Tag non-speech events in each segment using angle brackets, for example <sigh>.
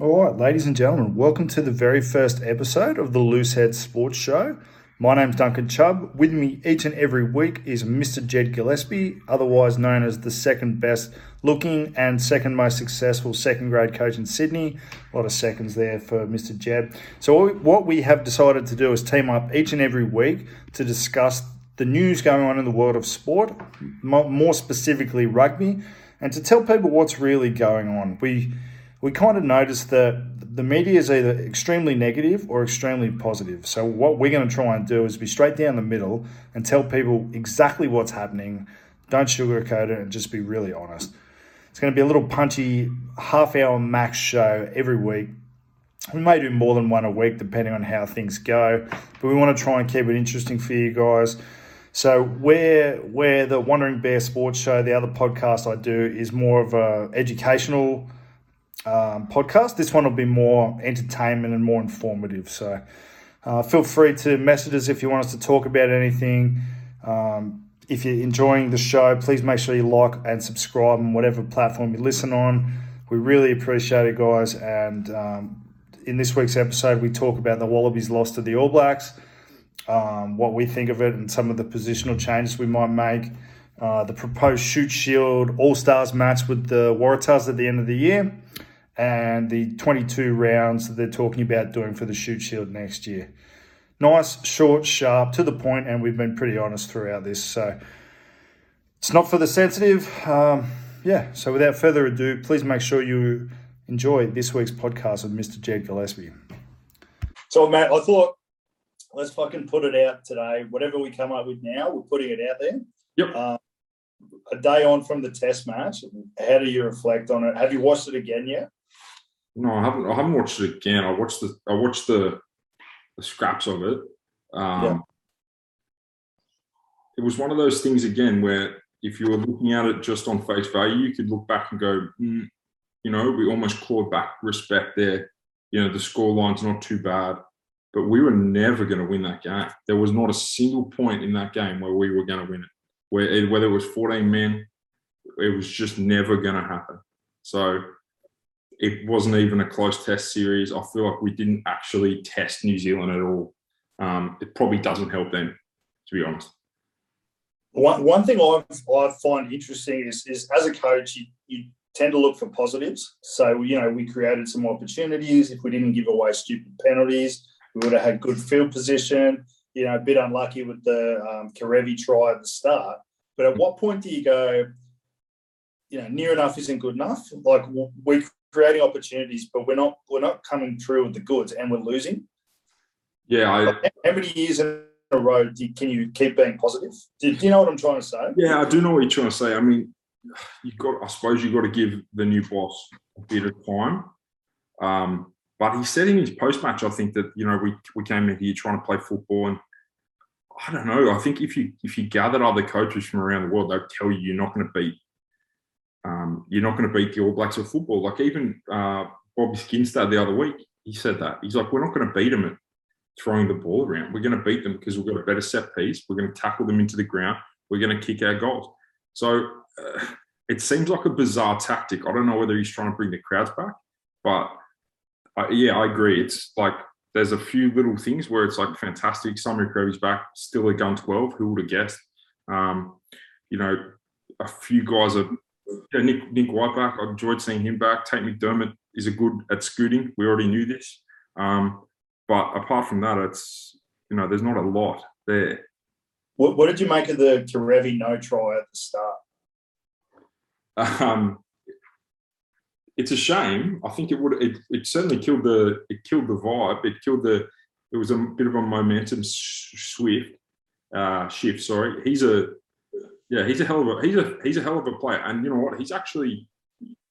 All right, ladies and gentlemen, welcome to the very first episode of the Loosehead Sports Show. My name's Duncan Chubb. With me each and every week is Mr. Jed Gillespie, otherwise known as the second best looking and second most successful second grade coach in Sydney. A lot of seconds there for Mr. Jed. So, what we have decided to do is team up each and every week to discuss the news going on in the world of sport, more specifically rugby, and to tell people what's really going on. We we kind of noticed that the media is either extremely negative or extremely positive. So what we're going to try and do is be straight down the middle and tell people exactly what's happening. Don't sugarcoat it and just be really honest. It's going to be a little punchy half hour max show every week. We may do more than one a week depending on how things go, but we want to try and keep it interesting for you guys. So where where the Wandering Bear Sports Show, the other podcast I do, is more of a educational um, podcast. This one will be more entertainment and more informative. So uh, feel free to message us if you want us to talk about anything. Um, if you're enjoying the show, please make sure you like and subscribe on whatever platform you listen on. We really appreciate it, guys. And um, in this week's episode, we talk about the Wallabies loss to the All Blacks, um, what we think of it, and some of the positional changes we might make. Uh, the proposed Shute Shield All Stars match with the Waratahs at the end of the year and the 22 rounds that they're talking about doing for the Shute Shield next year. Nice, short, sharp, to the point, and we've been pretty honest throughout this. So it's not for the sensitive. Um, yeah, so without further ado, please make sure you enjoy this week's podcast with Mr. Jed Gillespie. So, Matt, I thought let's fucking put it out today. Whatever we come up with now, we're putting it out there. Yep. Um, a day on from the test match, how do you reflect on it? Have you watched it again yet? No, I haven't. I haven't watched it again. I watched the. I watched the, the scraps of it. Um, yeah. It was one of those things again where if you were looking at it just on face value, you could look back and go, mm, you know, we almost clawed back respect there. You know, the score line's not too bad, but we were never going to win that game. There was not a single point in that game where we were going to win it. Where whether it was 14 men, it was just never going to happen. So it wasn't even a close test series. I feel like we didn't actually test New Zealand at all. Um, it probably doesn't help them, to be honest. One, one thing i I find interesting is, is as a coach, you, you tend to look for positives. So, you know, we created some opportunities. If we didn't give away stupid penalties, we would have had good field position. You know, a bit unlucky with the um, Kerevi try at the start. But at what point do you go, you know, near enough isn't good enough? Like we creating opportunities, but we're not we're not coming through with the goods, and we're losing. Yeah, I, how many years in a row you, can you keep being positive? Do, do, you know what I'm trying to say? Yeah, I do know what you're trying to say. I mean, you got. I suppose you got to give the new boss a bit of time. Um, but he said in his post match, I think that you know we we came in here trying to play football, and I don't know. I think if you if you gathered other coaches from around the world, they'd tell you you're not going to beat um, you're not going to beat the All Blacks at football. Like even uh, Bobby Skinstad the other week, he said that. He's like, we're not going to beat them at throwing the ball around. We're going to beat them because we've got a better set piece. We're going to tackle them into the ground. We're going to kick our goals. So uh, it seems like a bizarre tactic. I don't know whether he's trying to bring the crowds back, but uh, yeah, I agree. It's like there's a few little things where it's like fantastic. Samu Kerevi's back, still a gun 12. Who would have guessed? Um, you know, a few guys are yeah, Nick Nick Whiteback, I enjoyed seeing him back. Tate McDermott is a good at scooting. We already knew this, um, but apart from that, it's you know there's not a lot there. What, what did you make of the Kerevi no try at the start? Um, it's a shame. I think it would. It, it certainly killed the. It killed the vibe. It killed the. It was a bit of a momentum swift uh, shift. Sorry, he's a yeah, he's a hell of a he's a he's a hell of a player, and you know what? He's actually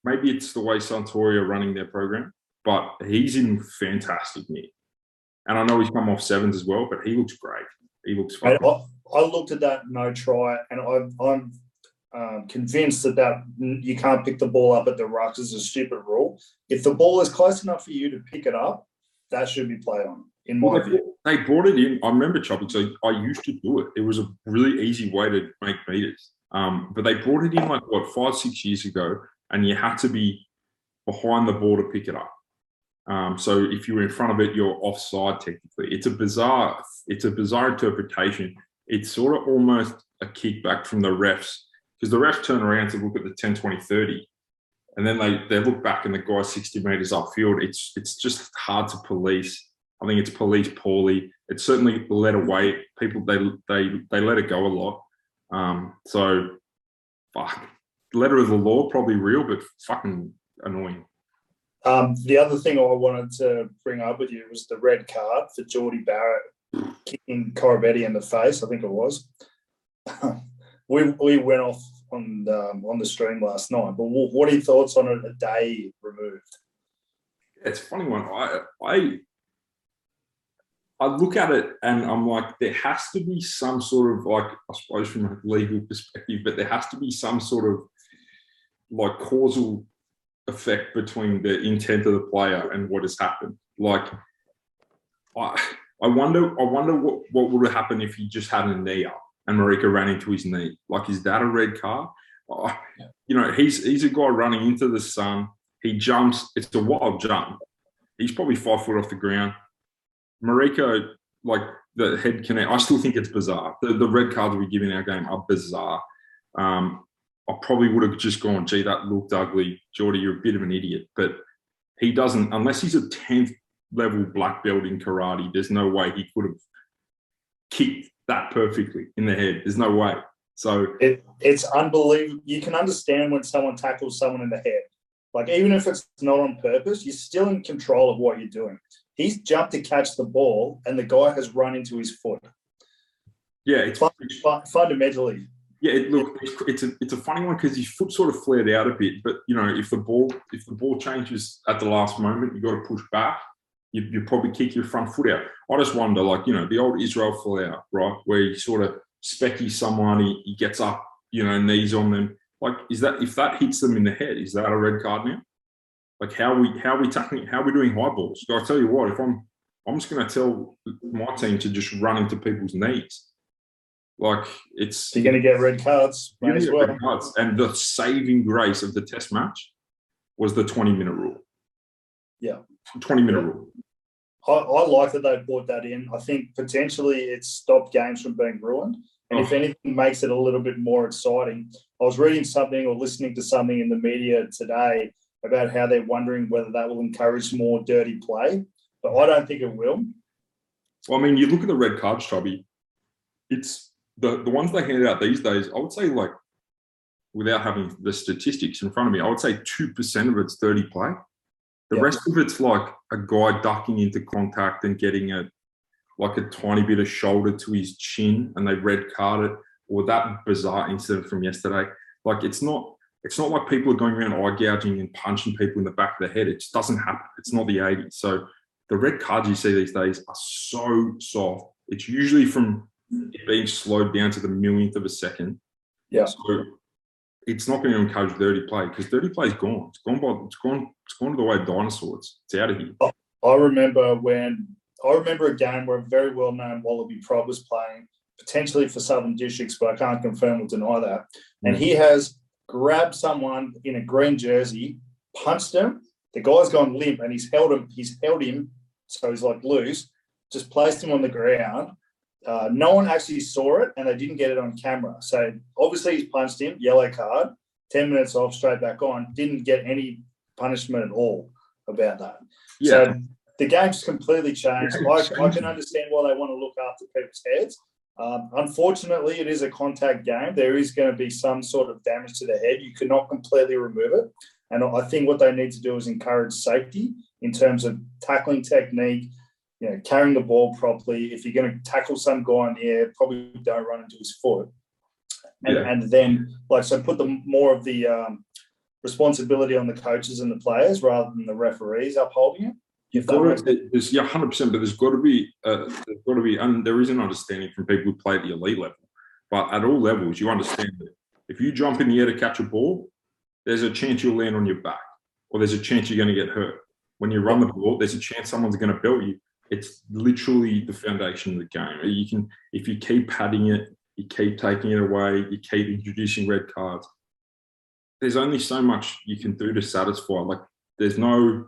maybe it's the way Suntory are running their program, but he's in fantastic nick. And I know he's come off sevens as well, but he looks great. He looks. I, I, looked at that no try, and I, I'm um, convinced that that you can't pick the ball up at the rucks is a stupid rule. If the ball is close enough for you to pick it up, that should be played on in my well, view. They brought it in. I remember Chubby, so I used to do it. It was a really easy way to make meters. Um, but they brought it in like what five, six years ago, and you had to be behind the ball to pick it up. Um, so if you were in front of it, you're offside technically. It's a bizarre, it's a bizarre interpretation. It's sort of almost a kickback from the refs because the refs turn around to look at the 10, 20, 30 and then they, they look back and the guy's 60 metres upfield. It's it's just hard to police. I think it's policed poorly. It's certainly led away. People they they they let it go a lot. Um, so fuck. Letter of the law probably real, but fucking annoying. Um, the other thing I wanted to bring up with you was the red card for Jordie Barrett kicking Koroibete in the face. I think it was. <laughs> we we went off on the, um, on the stream last night. But what, what are your thoughts on it a day removed? It's a funny one. I I I look at it and I'm like, there has to be some sort of like, I suppose from a legal perspective, but there has to be some sort of like causal effect between the intent of the player and what has happened. Like, I I wonder I wonder what what would have happened if he just had a knee up and Marika ran into his knee. Like, is that a red card? Oh, you know, he's he's a guy running into the sun. He jumps. It's a wild jump. He's probably five foot off the ground. Marika, like the head connect. I still think it's bizarre. The, the red cards we give in our game are bizarre. Um, I probably would have just gone, gee, that looked ugly. Jordie, you're a bit of an idiot. But he doesn't, unless he's a 10th level black belt in karate, there's no way he could have kicked that perfectly in the head. There's no way. So it, it's unbelievable. You can understand when someone tackles someone in the head. Like even if it's not on purpose, you're still in control of what you're doing. He's jumped to catch the ball, and the guy has run into his foot. Yeah, it's fundamentally. Yeah, it, look, it's, it's a it's a funny one because his foot sort of flared out a bit. But you know, if the ball if the ball changes at the last moment, you got to push back you, you probably kick your front foot out. I just wonder, like, you know, the old Israel Folau, right, where he sort of specky someone, he, he gets up, you know, knees on them. Like, is that if that hits them in the head, is that a red card now? Like, how are we how are we tackling? How we doing high balls? So I tell you what, if I'm I'm just going to tell my team to just run into people's knees. Like it's you're going to get red cards, as well. red cards. And the saving grace of the test match was the 20 minute rule. Yeah. 20 minute rule. I, I, like that they brought that in. I think potentially it's stopped games from being ruined. And oh. if anything, makes it a little bit more exciting. I was reading something or listening to something in the media today about how they're wondering whether that will encourage more dirty play. But I don't think it will. Well, I mean, you look at the red cards, Chubby. It's the, the ones they hand out these days, I would say, like, without having the statistics in front of me, I would say 2% of it's dirty play. The yeah. rest of it's like a guy ducking into contact and getting a like a tiny bit of shoulder to his chin, and they red card it, or that bizarre incident from yesterday. Like it's not it's not like people are going around eye gouging and punching people in the back of the head. It just doesn't happen. It's not the 80s. So the red cards you see these days are so soft. It's usually from being slowed down to the millionth of a second. Yeah. So it's not going to encourage dirty play because dirty play is gone. It's gone by it's gone it's gone to the way of dinosaurs. It's out of here. Oh, I remember when I remember a game where a very well known Wallaby prop was playing, potentially for Southern Districts, but I can't confirm or deny that. And mm. he has grabbed someone in a green jersey, punched him. The guy's gone limp and he's held him, he's held him, so he's like loose, just placed him on the ground uh, no one actually saw it and they didn't get it on camera. So obviously he's punched him, yellow card, 10 minutes off, straight back on, didn't get any punishment at all about that. Yeah. So the game's completely changed. I, I, can understand why they want to look after people's heads. Um, unfortunately, it is a contact game. There is going to be some sort of damage to the head. You cannot completely remove it. And I think what they need to do is encourage safety in terms of tackling technique, you know, carrying the ball properly. If you're going to tackle some guy in the air, probably don't run into his foot. And, yeah. and then, like, so put the more of the um, responsibility on the coaches and the players rather than the referees upholding it. Got to, there's, yeah, hundred percent. But there's got to be, uh, there's got to be, and there is an understanding from people who play at the elite level. But at all levels, you understand that if you jump in the air to catch a ball, there's a chance you'll land on your back, or there's a chance you're going to get hurt. When you run the ball, there's a chance someone's going to belt you it's literally the foundation of the game. You can, if you keep padding it, you keep taking it away, you keep introducing red cards. There's only so much you can do to satisfy. Like there's no,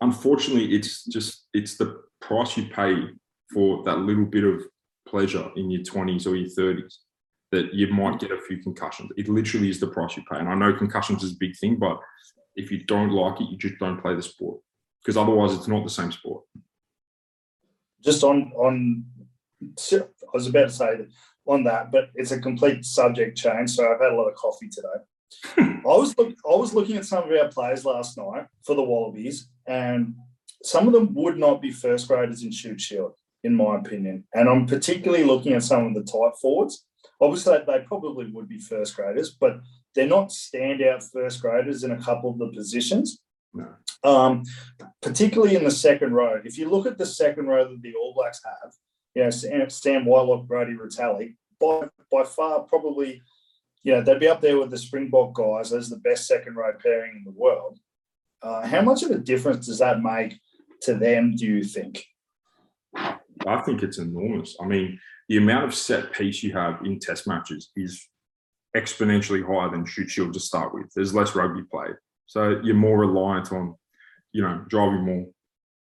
unfortunately, it's just it's the price you pay for that little bit of pleasure in your twenties or your thirties that you might get a few concussions. It literally is the price you pay. And I know concussions is a big thing, but if you don't like it, you just don't play the sport because otherwise it's not the same sport. Just on on, I was about to say on that, but it's a complete subject change. So I've had a lot of coffee today. I was look, I was looking at some of our players last night for the Wallabies, and some of them would not be first graders in Shute Shield, in my opinion. And I'm particularly looking at some of the tight forwards. Obviously, they probably would be first graders, but they're not standout first graders in a couple of the positions. No. Um, particularly in the second row. If you look at the second row that the All Blacks have, you know, Sam, Sam Whitelock, Brodie Retallick, by, by far probably, know, they'd be up there with the Springbok guys as the best second row pairing in the world. Uh, how much of a difference does that make to them, do you think? I think it's enormous. I mean, the amount of set piece you have in test matches is exponentially higher than Shute Shield to start with. There's less rugby played. So you're more reliant on, you know, driving more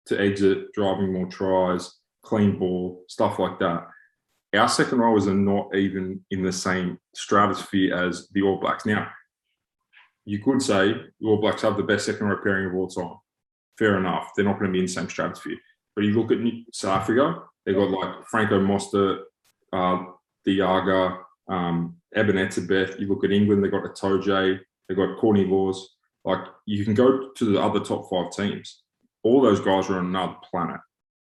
to exit, driving more tries, clean ball, stuff like that. Our second rowers are not even in the same stratosphere as the All Blacks. Now, you could say the All Blacks have the best second row pairing of all time. Fair enough. They're not going to be in the same stratosphere. But you look at South Africa, they've got like Franco Mostert, uh, de Jager, um, Eben Etzebeth. You look at England, they've got Itoje, they've got Courtney Lawes. Like you can go to the other top five teams. All those guys are on another planet.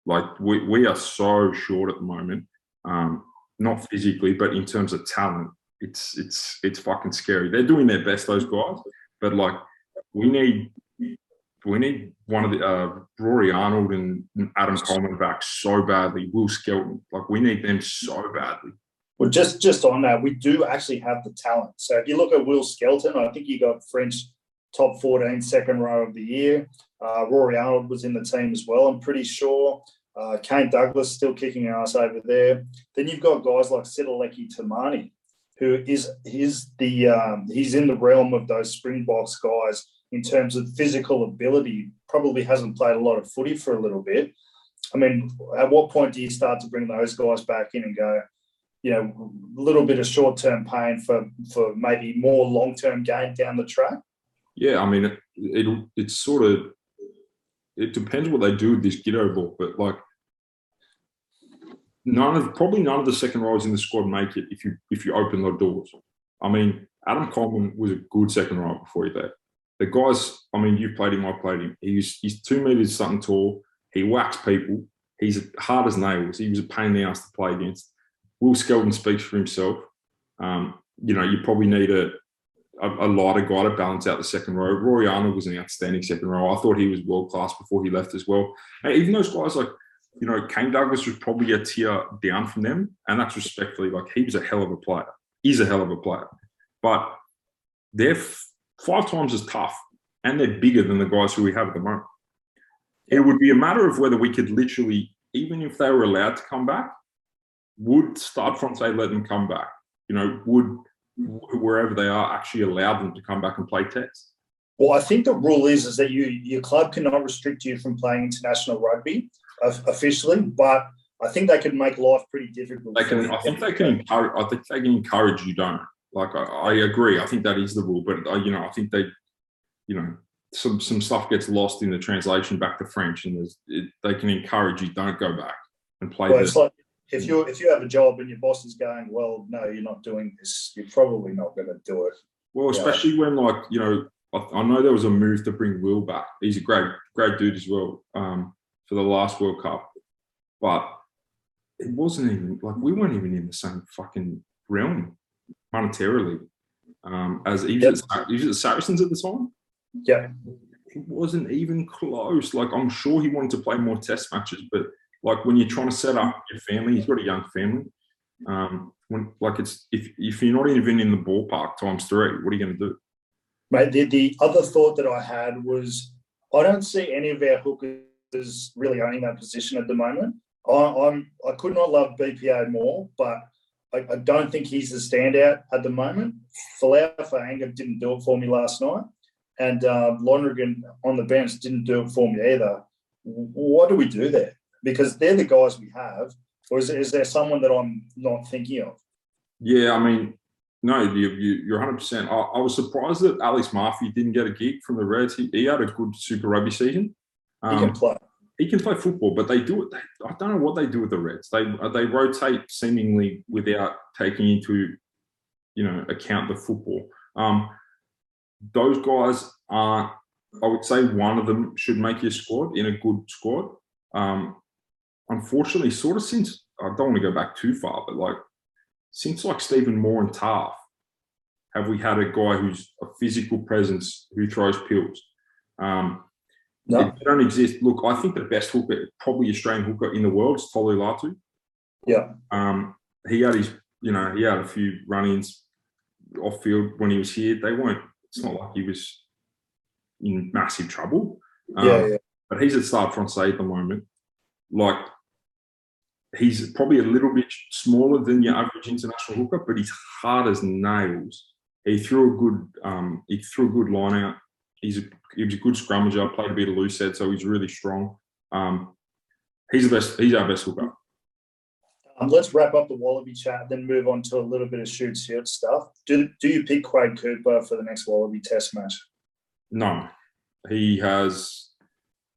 Like we, we are so short at the moment. Um, not physically, but in terms of talent, it's it's it's fucking scary. They're doing their best, those guys, but like we need we need one of the uh, Rory Arnold and Adam Coleman back so badly. Will Skelton, like we need them so badly. Well, just just on that, we do actually have the talent. So if you look at Will Skelton, I think he got French top 14 second row of the year. Uh, Rory Arnold was in the team as well. I'm pretty sure. Uh, Kane Douglas still kicking ass over there. Then you've got guys like Sitaleki Timani, who is is the um, he's in the realm of those Springboks guys in terms of physical ability. Probably hasn't played a lot of footy for a little bit. I mean, at what point do you start to bring those guys back in and go, you know, a little bit of short term pain for for maybe more long term gain down the track? Yeah, I mean, it, it it's sort of it depends what they do with this Giteau ball, but like none of probably none of the second rows in the squad make it if you if you open the doors. I mean, Adam Coleman was a good second row before left. The guys, I mean, you played him, I played him. He's he's two meters something tall. He whacks people. He's hard as nails. He was a pain in the ass to play against. Will Skelton speaks for himself. Um, you know, you probably need a, a, a lighter guy to balance out the second row. Rory Arnold was an outstanding second row. I thought he was world class before he left as well. And even those guys like you know, Kane Douglas was probably a tier down from them, and that's respectfully like he was a hell of a player. He's a hell of a player, but they're f- five times as tough, and they're bigger than the guys who we have at the moment. It would be a matter of whether we could literally, even if they were allowed to come back, would Stade Français let them come back. You know, would wherever they are actually allow them to come back and play tests. Well, I think the rule is is that you your club cannot restrict you from playing international rugby officially, but I think they can make life pretty difficult. They can. I think they can encourage. I think they can encourage you. Don't like. I, I agree. I think that is the rule, but uh, you know, I think they, you know, some some stuff gets lost in the translation back to French, and it, they can encourage you. Don't go back and play. Well, it's like if you if you have a job and your boss is going, well, no, you're not doing this. You're probably not going to do it. Well, especially yeah. when like you know, I, I, know there was a move to bring Will back. He's a great great dude as well. Um, for the last World Cup, but it wasn't even like we weren't even in the same fucking realm monetarily um, as even yep. at, the Saracens at the time. Yeah, it wasn't even close. Like I'm sure he wanted to play more Test matches, but like when you're trying to set up your family, he's got a young family. Um, when like it's if if you're not even in the ballpark times three, what are you going to do? Mate, the, the other thought that I had was I don't see any of our hookers really owning that position at the moment. I, I'm I could not love BPA more, but I, I don't think he's the standout at the moment. Folau Fainga'a didn't do it for me last night. and uh, Lonergan on the bench didn't do it for me either. What do we do there? Because they're the guys we have, or is, is there someone that I'm not thinking of? Yeah, I mean, no, you, you, are 100%. I, I, was surprised that Alex Murphy didn't get a gig from the Reds. He, he had a good Super Rugby season. Um, he can play. He can play football, but they do it. They, I don't know what they do with the Reds. They they rotate seemingly without taking into, you know, account the football. Um, those guys are. I would say one of them should make your squad in a good squad. Um, unfortunately, sort of since I don't want to go back too far, but like since like Stephen Moore and Taaffe, have we had a guy who's a physical presence who throws pills? Um, no. They don't exist. Look, I think the best hooker, probably Australian hooker in the world, is Tolu Latu. Yeah. Um, he had his, you know, he had a few run-ins off field when he was here. They weren't. It's not like he was in massive trouble. Um, yeah, yeah. But he's at Stade Français at the moment. Like he's probably a little bit smaller than your average international hooker, but he's hard as nails. He threw a good um, he threw a good line out. He's a, he was a good scrummager, played a bit of loose head, so he's really strong. Um, he's the best. He's our best hooker. Um, let's wrap up the Wallaby chat, then move on to a little bit of Shute Shield stuff. Do do you pick Quade Cooper for the next Wallaby Test match? No, he has.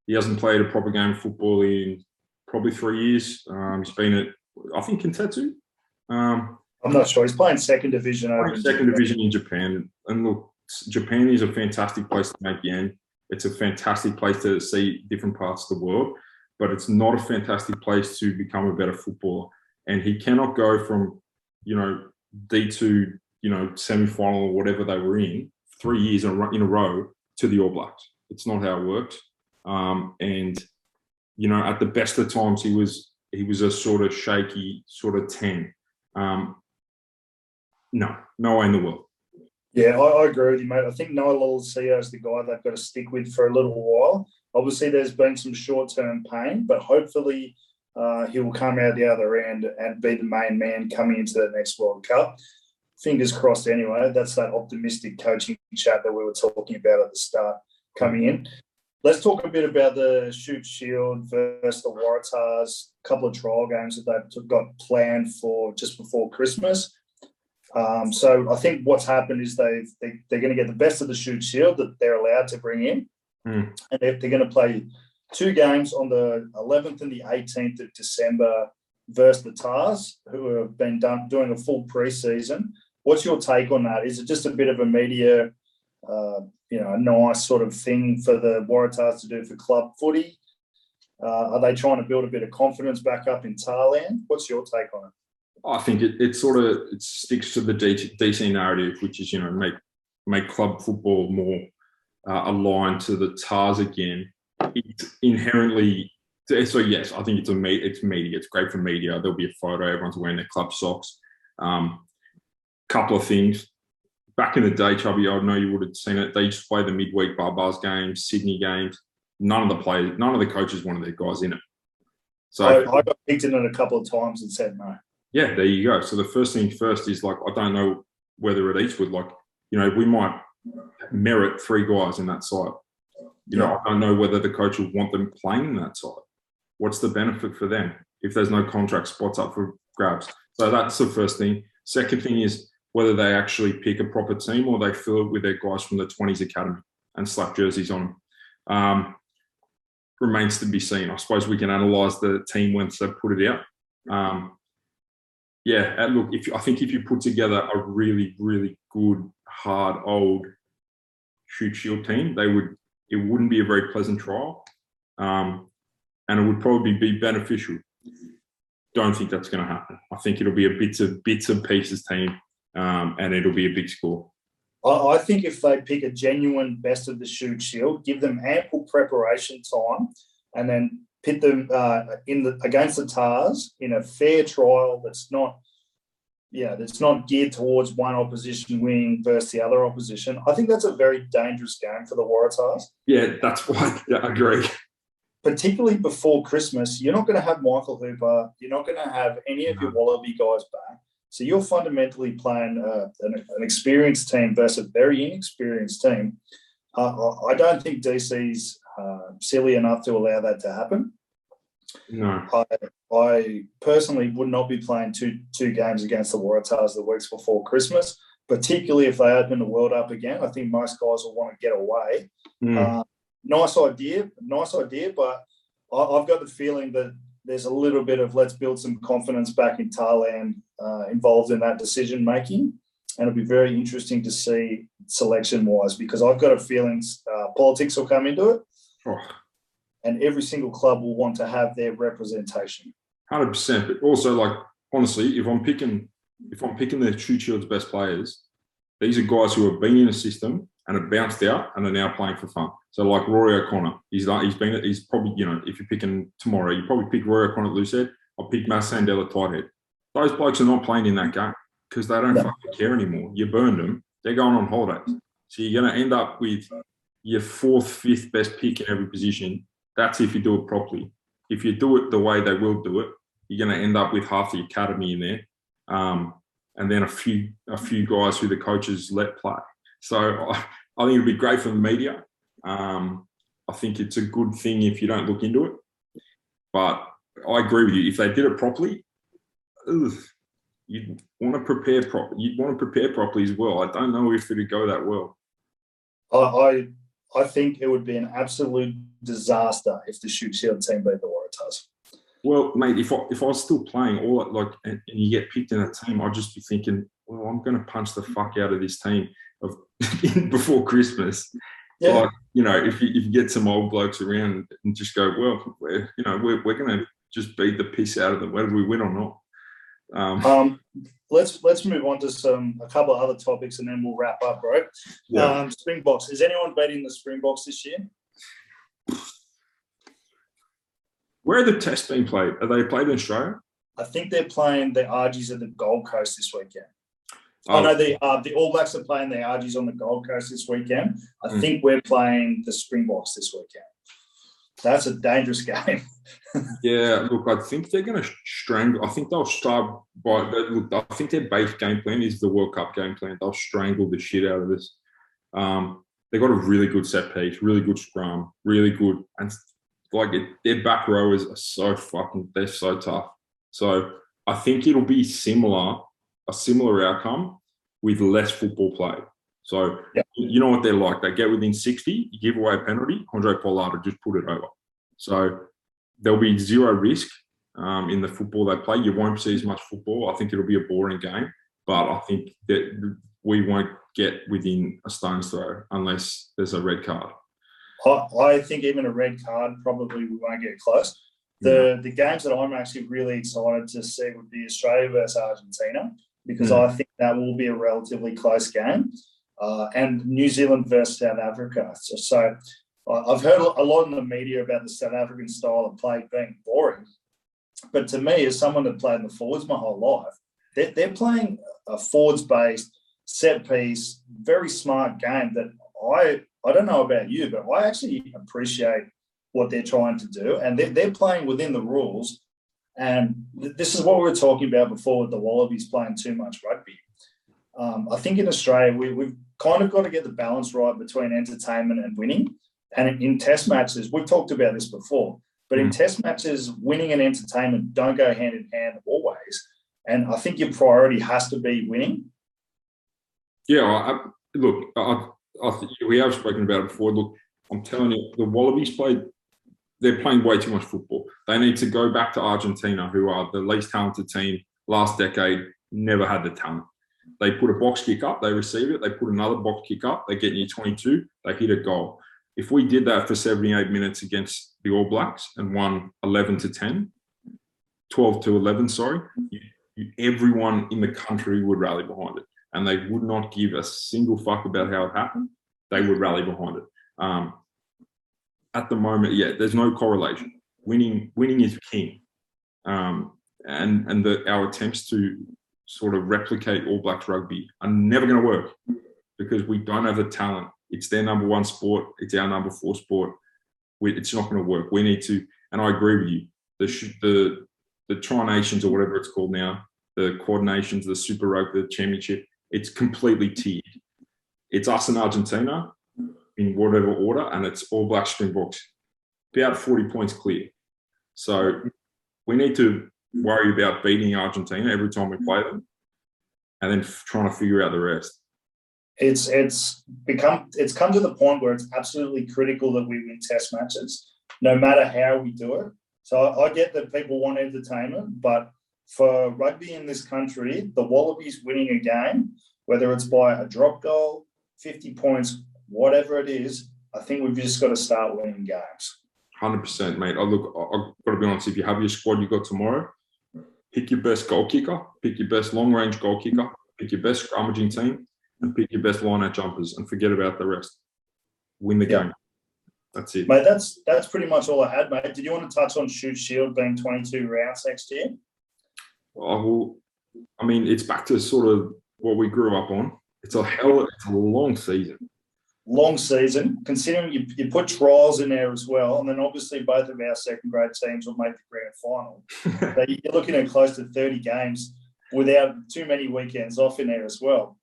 He hasn't played a proper game of football in probably three years. Um, he's been at, I think, Kintetsu. Um, I'm not sure. He's playing second division over second division in Japan. And look, Japan is a fantastic place to make yen. It's a fantastic place to see different parts of the world, but it's not a fantastic place to become a better footballer. And he cannot go from, you know, D2, you know, semi-final or whatever they were in, three years in a row to the All Blacks. It's not how it works. Um, and you know, at the best of times, he was he was a sort of shaky sort of ten. Um, no, no way in the world. Yeah, I, I agree with you, mate. I think Noah Lolesio is the guy they've got to stick with for a little while. Obviously, there's been some short term pain, but hopefully uh, he will come out the other end and be the main man coming into the next World Cup. Fingers crossed, anyway. That's that optimistic coaching chat that we were talking about at the start coming in. Let's talk a bit about the Shute Shield versus the Waratahs. A couple of trial games that they've got planned for just before Christmas. Um, so I think what's happened is they've, they, they're going to get the best of the Shute Shield that they're allowed to bring in, mm. and they're, they're going to play two games on the 11th and the 18th of December versus the Tahs, who have been done doing a full preseason. What's your take on that? Is it just a bit of a media uh, you know, a nice sort of thing for the Waratahs to do for club footy? Uh, are they trying to build a bit of confidence back up in Thailand? What's your take on it? I think it, it sort of it sticks to the DC narrative, which is you know make make club football more uh, aligned to the Tahs again. It's inherently so yes, I think it's a it's media. It's great for media. There'll be a photo. Everyone's wearing their club socks. Um, couple of things back in the day, Chubby, I know you would have seen it. They used to play the midweek Barbars games, Sydney games. None of the players, none of the coaches wanted their guys in it. So I, I got picked in it a couple of times and said no. Yeah, there you go. So the first thing first is like I don't know whether at Eastwood, like you know, we might merit three guys in that side. You know, I don't know whether the coach will want them playing in that side. What's the benefit for them if there's no contract spots up for grabs? So that's the first thing. Second thing is whether they actually pick a proper team or they fill it with their guys from the 20s academy and slap jerseys on them. Um, remains to be seen. I suppose we can analyse the team once they put it out. Um, yeah, look, if I think if you put together a really, really good, hard, old Shute Shield team, they would. It wouldn't be a very pleasant trial, um, and it would probably be beneficial. Don't think that's going to happen. I think it'll be a bits of bits and pieces team um, and it'll be a big score. I think if they pick a genuine best of the Shute Shield, give them ample preparation time, and then pit them uh, in the against the Tahs in a fair trial that's not, yeah, that's not geared towards one opposition winning versus the other opposition. I think that's a very dangerous game for the Waratahs. Yeah, that's <laughs> why yeah, I agree. Particularly before Christmas, you're not going to have Michael Hooper. You're not going to have any of your Wallaby guys back. So you're fundamentally playing uh, an, an, experienced team versus a very inexperienced team. Uh, I don't think DC's uh, silly enough to allow that to happen. No. I, I personally would not be playing two two games against the Waratahs the weeks before Christmas, particularly if they open the world up again. I think most guys will want to get away. Mm. Uh, nice idea, nice idea, but I, I've got the feeling that there's a little bit of let's build some confidence back in Thailand uh, involved in that decision making. And it'll be very interesting to see selection wise because I've got a feeling uh, politics will come into it Oh, and every single club will want to have their representation. Hundred percent. But also, like honestly, if I'm picking, if I'm picking the True Shield's best players, these are guys who have been in a system and have bounced out and are now playing for fun. So, like Rory O'Connor, he's like, he's been, he's probably, you know, if you're picking tomorrow, you probably pick Rory O'Connor at loosehead. I'll pick Matt Sandell at tight head. Those blokes are not playing in that game because they don't fucking care anymore. You burned them. They're going on holidays. So you're going to end up with your fourth, fifth best pick in every position. That's if you do it properly. If you do it the way they will do it, you're going to end up with half the academy in there, um, and then a few a few guys who the coaches let play. So I, <laughs> I think it'd be great for the media. Um, I think it's a good thing if you don't look into it. But I agree with you. If they did it properly, ugh, you'd want to prepare properly. You'd want to prepare properly as well. I don't know if it'd go that well. I, I I think it would be an absolute disaster if the Shute Shield team beat the Waratahs. Well, mate, if I if I was still playing all that, like and, and you get picked in a team, I'd just be thinking, well, I'm going to punch the fuck out of this team of <laughs> before Christmas. Yeah, Like, you know, if you, if you get some old blokes around and just go, well, we're you know we're we're going to just beat the piss out of them whether we win or not. Um, Um, let's let's move on to some a couple of other topics and then we'll wrap up, bro. yeah. Um, Springboks. Is anyone betting the Springboks this year? Where are the tests being played? Are they played in Australia? I think they're playing the Argies at the Gold Coast this weekend. Oh, I know the uh, the All Blacks are playing the Argies on the Gold Coast this weekend. I Mm. think we're playing the Springboks this weekend. That's a dangerous <laughs> game. Yeah, look, I think they're going to strangle. I think they'll start by. Look, I think their base game plan is the World Cup game plan. They'll strangle the shit out of this. Um, they got a really good set piece, really good scrum, really good, and like it, their back rowers are so fucking. They're so tough. So I think it'll be similar, a similar outcome with less football play. So you know what they're like. They get within sixty, you give away a penalty. Handré Pollard just put it over. So there'll be zero risk um, in the football they play. You won't see as much football. I think it'll be a boring game, but I think that we won't get within a stone's throw unless there's a red card. I, I think even a red card probably we won't get close. The the games that I'm actually really excited to see would be Australia versus Argentina because Mm. I think that will be a relatively close game, uh, and New Zealand versus South Africa. So, so I've heard a lot in the media about the South African style of play being boring, but to me, as someone that played in the forwards my whole life, they're, they're playing a forwards based set piece, very smart game that I I don't know about you, but I actually appreciate what they're trying to do, and they're, they're playing within the rules. And th- this is what we were talking about before with the Wallabies playing too much rugby. Um, I think in Australia we, we've kind of got to get the balance right between entertainment and winning. And in, Test matches, we've talked about this before, but in Mm. Test matches, winning and entertainment don't go hand in hand always. And I think your priority has to be winning. Yeah, I, look, I, I we have spoken about it before. Look, I'm telling you, the Wallabies played. They're playing way too much football. They need to go back to Argentina, who are the least talented team last decade. Never had the talent. They put a box kick up, they receive it. They put another box kick up, they get you 22, they hit a goal. If we did that for 78 minutes against the All Blacks and won 11 to 10, 12 to 11, sorry, everyone in the country would rally behind it and they would not give a single fuck about how it happened. They would rally behind it. Um, at the moment, yeah, there's no correlation. Winning, winning is king, um, and and the, our attempts to sort of replicate All Blacks rugby are never going to work because we don't have the talent. It's their number one sport. It's our number four sport. We, it's not going to work. We need to, and I agree with you. The the the Tri Nations or whatever it's called now, the Quad Nations, the Super Rugby, Championship, it's completely tiered. It's us and Argentina. In whatever order, and it's All Black Springboks, about 40 points clear. So we need to worry about beating Argentina every time we play them, and then f- trying to figure out the rest. It's it's become it's come to the point where it's absolutely critical that we win test matches, no matter how we do it. So I, I get that people want entertainment, but for rugby in this country, the Wallabies winning a game, whether it's by a drop goal, 50 points, whatever it is, I think we've just got to start winning games. Hundred percent, mate. I look. I- I've got to be honest. If you have your squad you got tomorrow, pick your best goal kicker, pick your best long range goal kicker, pick your best scrummaging team, and pick your best line out jumpers, and forget about the rest. Win the Yeah. game. That's it. Mate, that's that's pretty much all I had, mate. Did you want to touch on Shute Shield being 22 rounds next year? I will. I mean, it's back to sort of what we grew up on. It's a hell. It's a long season. Long season, considering you, you put trials in there as well, and then obviously both of our second grade teams will make the grand final. <laughs> So you're looking at close to 30 games without too many weekends off in there as well.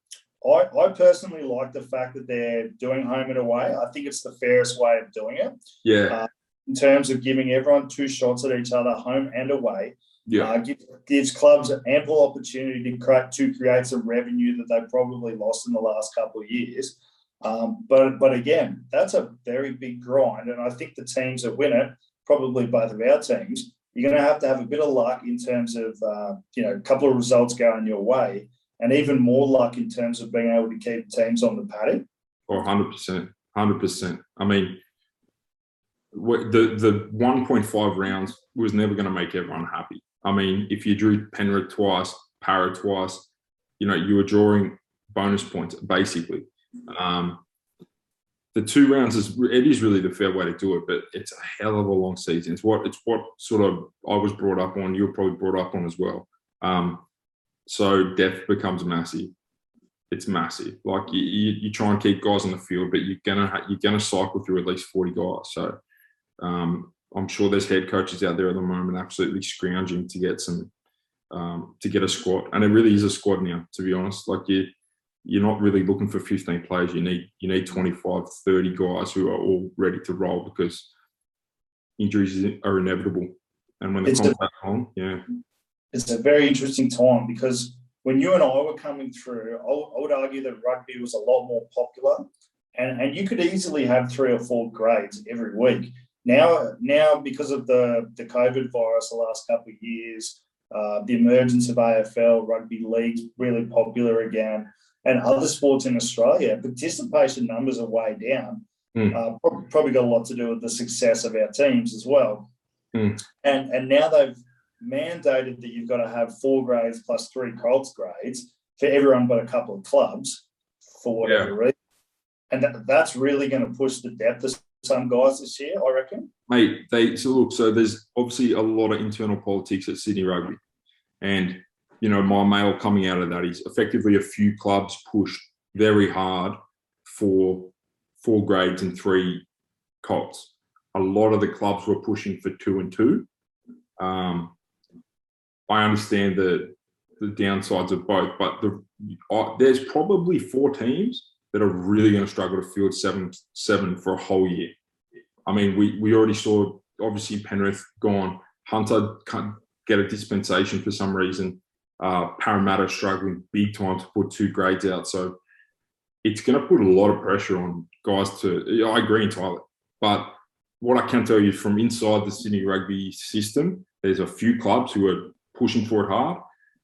I, I personally like the fact that they're doing home and away. I think it's the fairest way of doing it yeah, in terms of giving everyone two shots at each other, home and away. yeah, Uh, gives, gives clubs ample opportunity to create to create some revenue that they probably lost in the last couple of years. Um, but but again, that's a very big grind, and I think the teams that win it, probably both of our teams, you're going to have to have a bit of luck in terms of uh, you know a couple of results going your way, and even more luck in terms of being able to keep teams on the paddock. percent, hundred percent. I mean, the the one point five rounds was never going to make everyone happy. I mean, if you drew Penrith twice, Para twice, you know, you were drawing bonus points basically. Um, the two rounds is it is really the fair way to do it, but it's a hell of a long season. It's what it's what sort of I was brought up on. You're probably brought up on as well. Um, so depth becomes massive. It's massive. Like you, you, you try and keep guys on the field, but you're gonna you're gonna cycle through at least forty guys. So um, I'm sure there's head coaches out there at the moment absolutely scrounging to get some um, to get a squad, and it really is a squad now. To be honest, like you you're not really looking for 15 players. You need you need 25, 30 guys who are all ready to roll because injuries are inevitable. And when they come back on, yeah, it's a very interesting time because when you and I were coming through, I, would argue that rugby was a lot more popular, and, and you could easily have three or four grades every week. Now, now because of the the COVID virus, the last couple of years, uh, the emergence of AFL, rugby leagues really popular again, and other sports in Australia, participation numbers are way down. Hmm. Uh, probably got a lot to do with the success of our teams as well. Hmm. And and now they've mandated that you've got to have four grades plus three Colts grades for everyone but a couple of clubs for whatever reason. And that, that's really going to push the depth of some guys this year, I reckon. mate. They so look. So there's obviously a lot of internal politics at Sydney Rugby, and you know my mail coming out of that is effectively a few clubs pushed very hard for four grades and three Colts. A lot of the clubs were pushing for two and two. Um, I understand the the downsides of both, but the uh, there's probably four teams that are really going to struggle to field seven seven for a whole year. I mean, we we already saw obviously Penrith gone. Hunter can't get a dispensation for some reason. Uh, Parramatta struggling big time to put two grades out. So it's going to put a lot of pressure on guys to. I agree entirely, but what I can tell you from inside the Sydney rugby system, there's a few clubs who are pushing for it hard,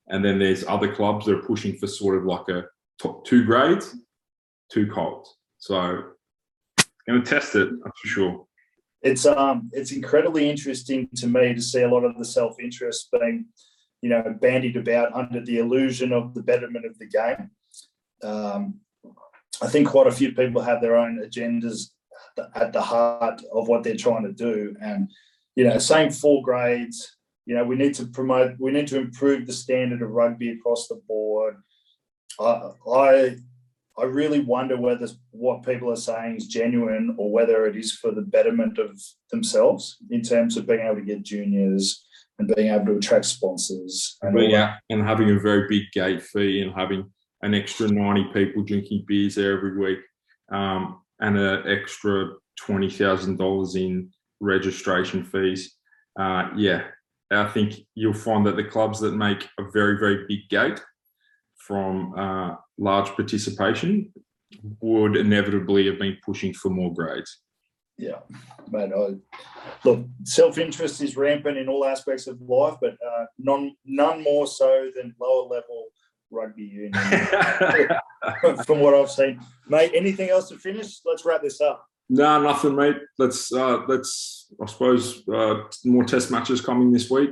and then there's other clubs that are pushing for sort of like a top two grades, two Colts. So going to test it, that's for sure. It's um it's incredibly interesting to me to see a lot of the self interest being, you know, bandied about under the illusion of the betterment of the game. Um, I think quite a few people have their own agendas at the- heart of what they're trying to do, and you know, saying four grades. You know, we need to promote. We need to improve the standard of rugby across the board. I I really wonder whether what people are saying is genuine or whether it is for the betterment of themselves in terms of being able to get juniors and being able to attract sponsors. And But yeah, and having a very big gate fee and having an extra 90 people drinking beers there every week. Um, and an extra twenty thousand dollars in registration fees. Uh, yeah, I think you'll find that the clubs that make a very very big gate from uh, large participation would inevitably have been pushing for more grades. Yeah, mate. I, look, self-interest is rampant in all aspects of life, but uh, none none more so than lower level rugby union. <laughs> From what I've seen, mate. Anything else to finish? Let's wrap this up. No, nothing, mate. Let's uh, let's. I suppose uh, more test matches coming this week.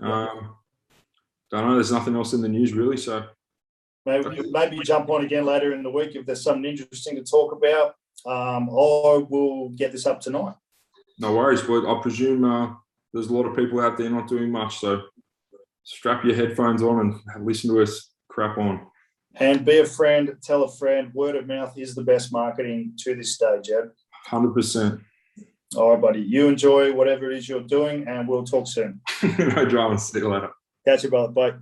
Um, don't know. There's nothing else in the news really. So maybe maybe jump on again later in the week if there's something interesting to talk about. Um, I will get this up tonight. No worries, but I presume uh, there's a lot of people out there not doing much. So strap your headphones on and listen to us crap on. And be a friend, tell a friend. Word of mouth is the best marketing to this day, Jeb. 100%. All right, buddy. You enjoy whatever it is you're doing, and we'll talk soon. <laughs> no dramas. See you later. Catch you, brother. Bye.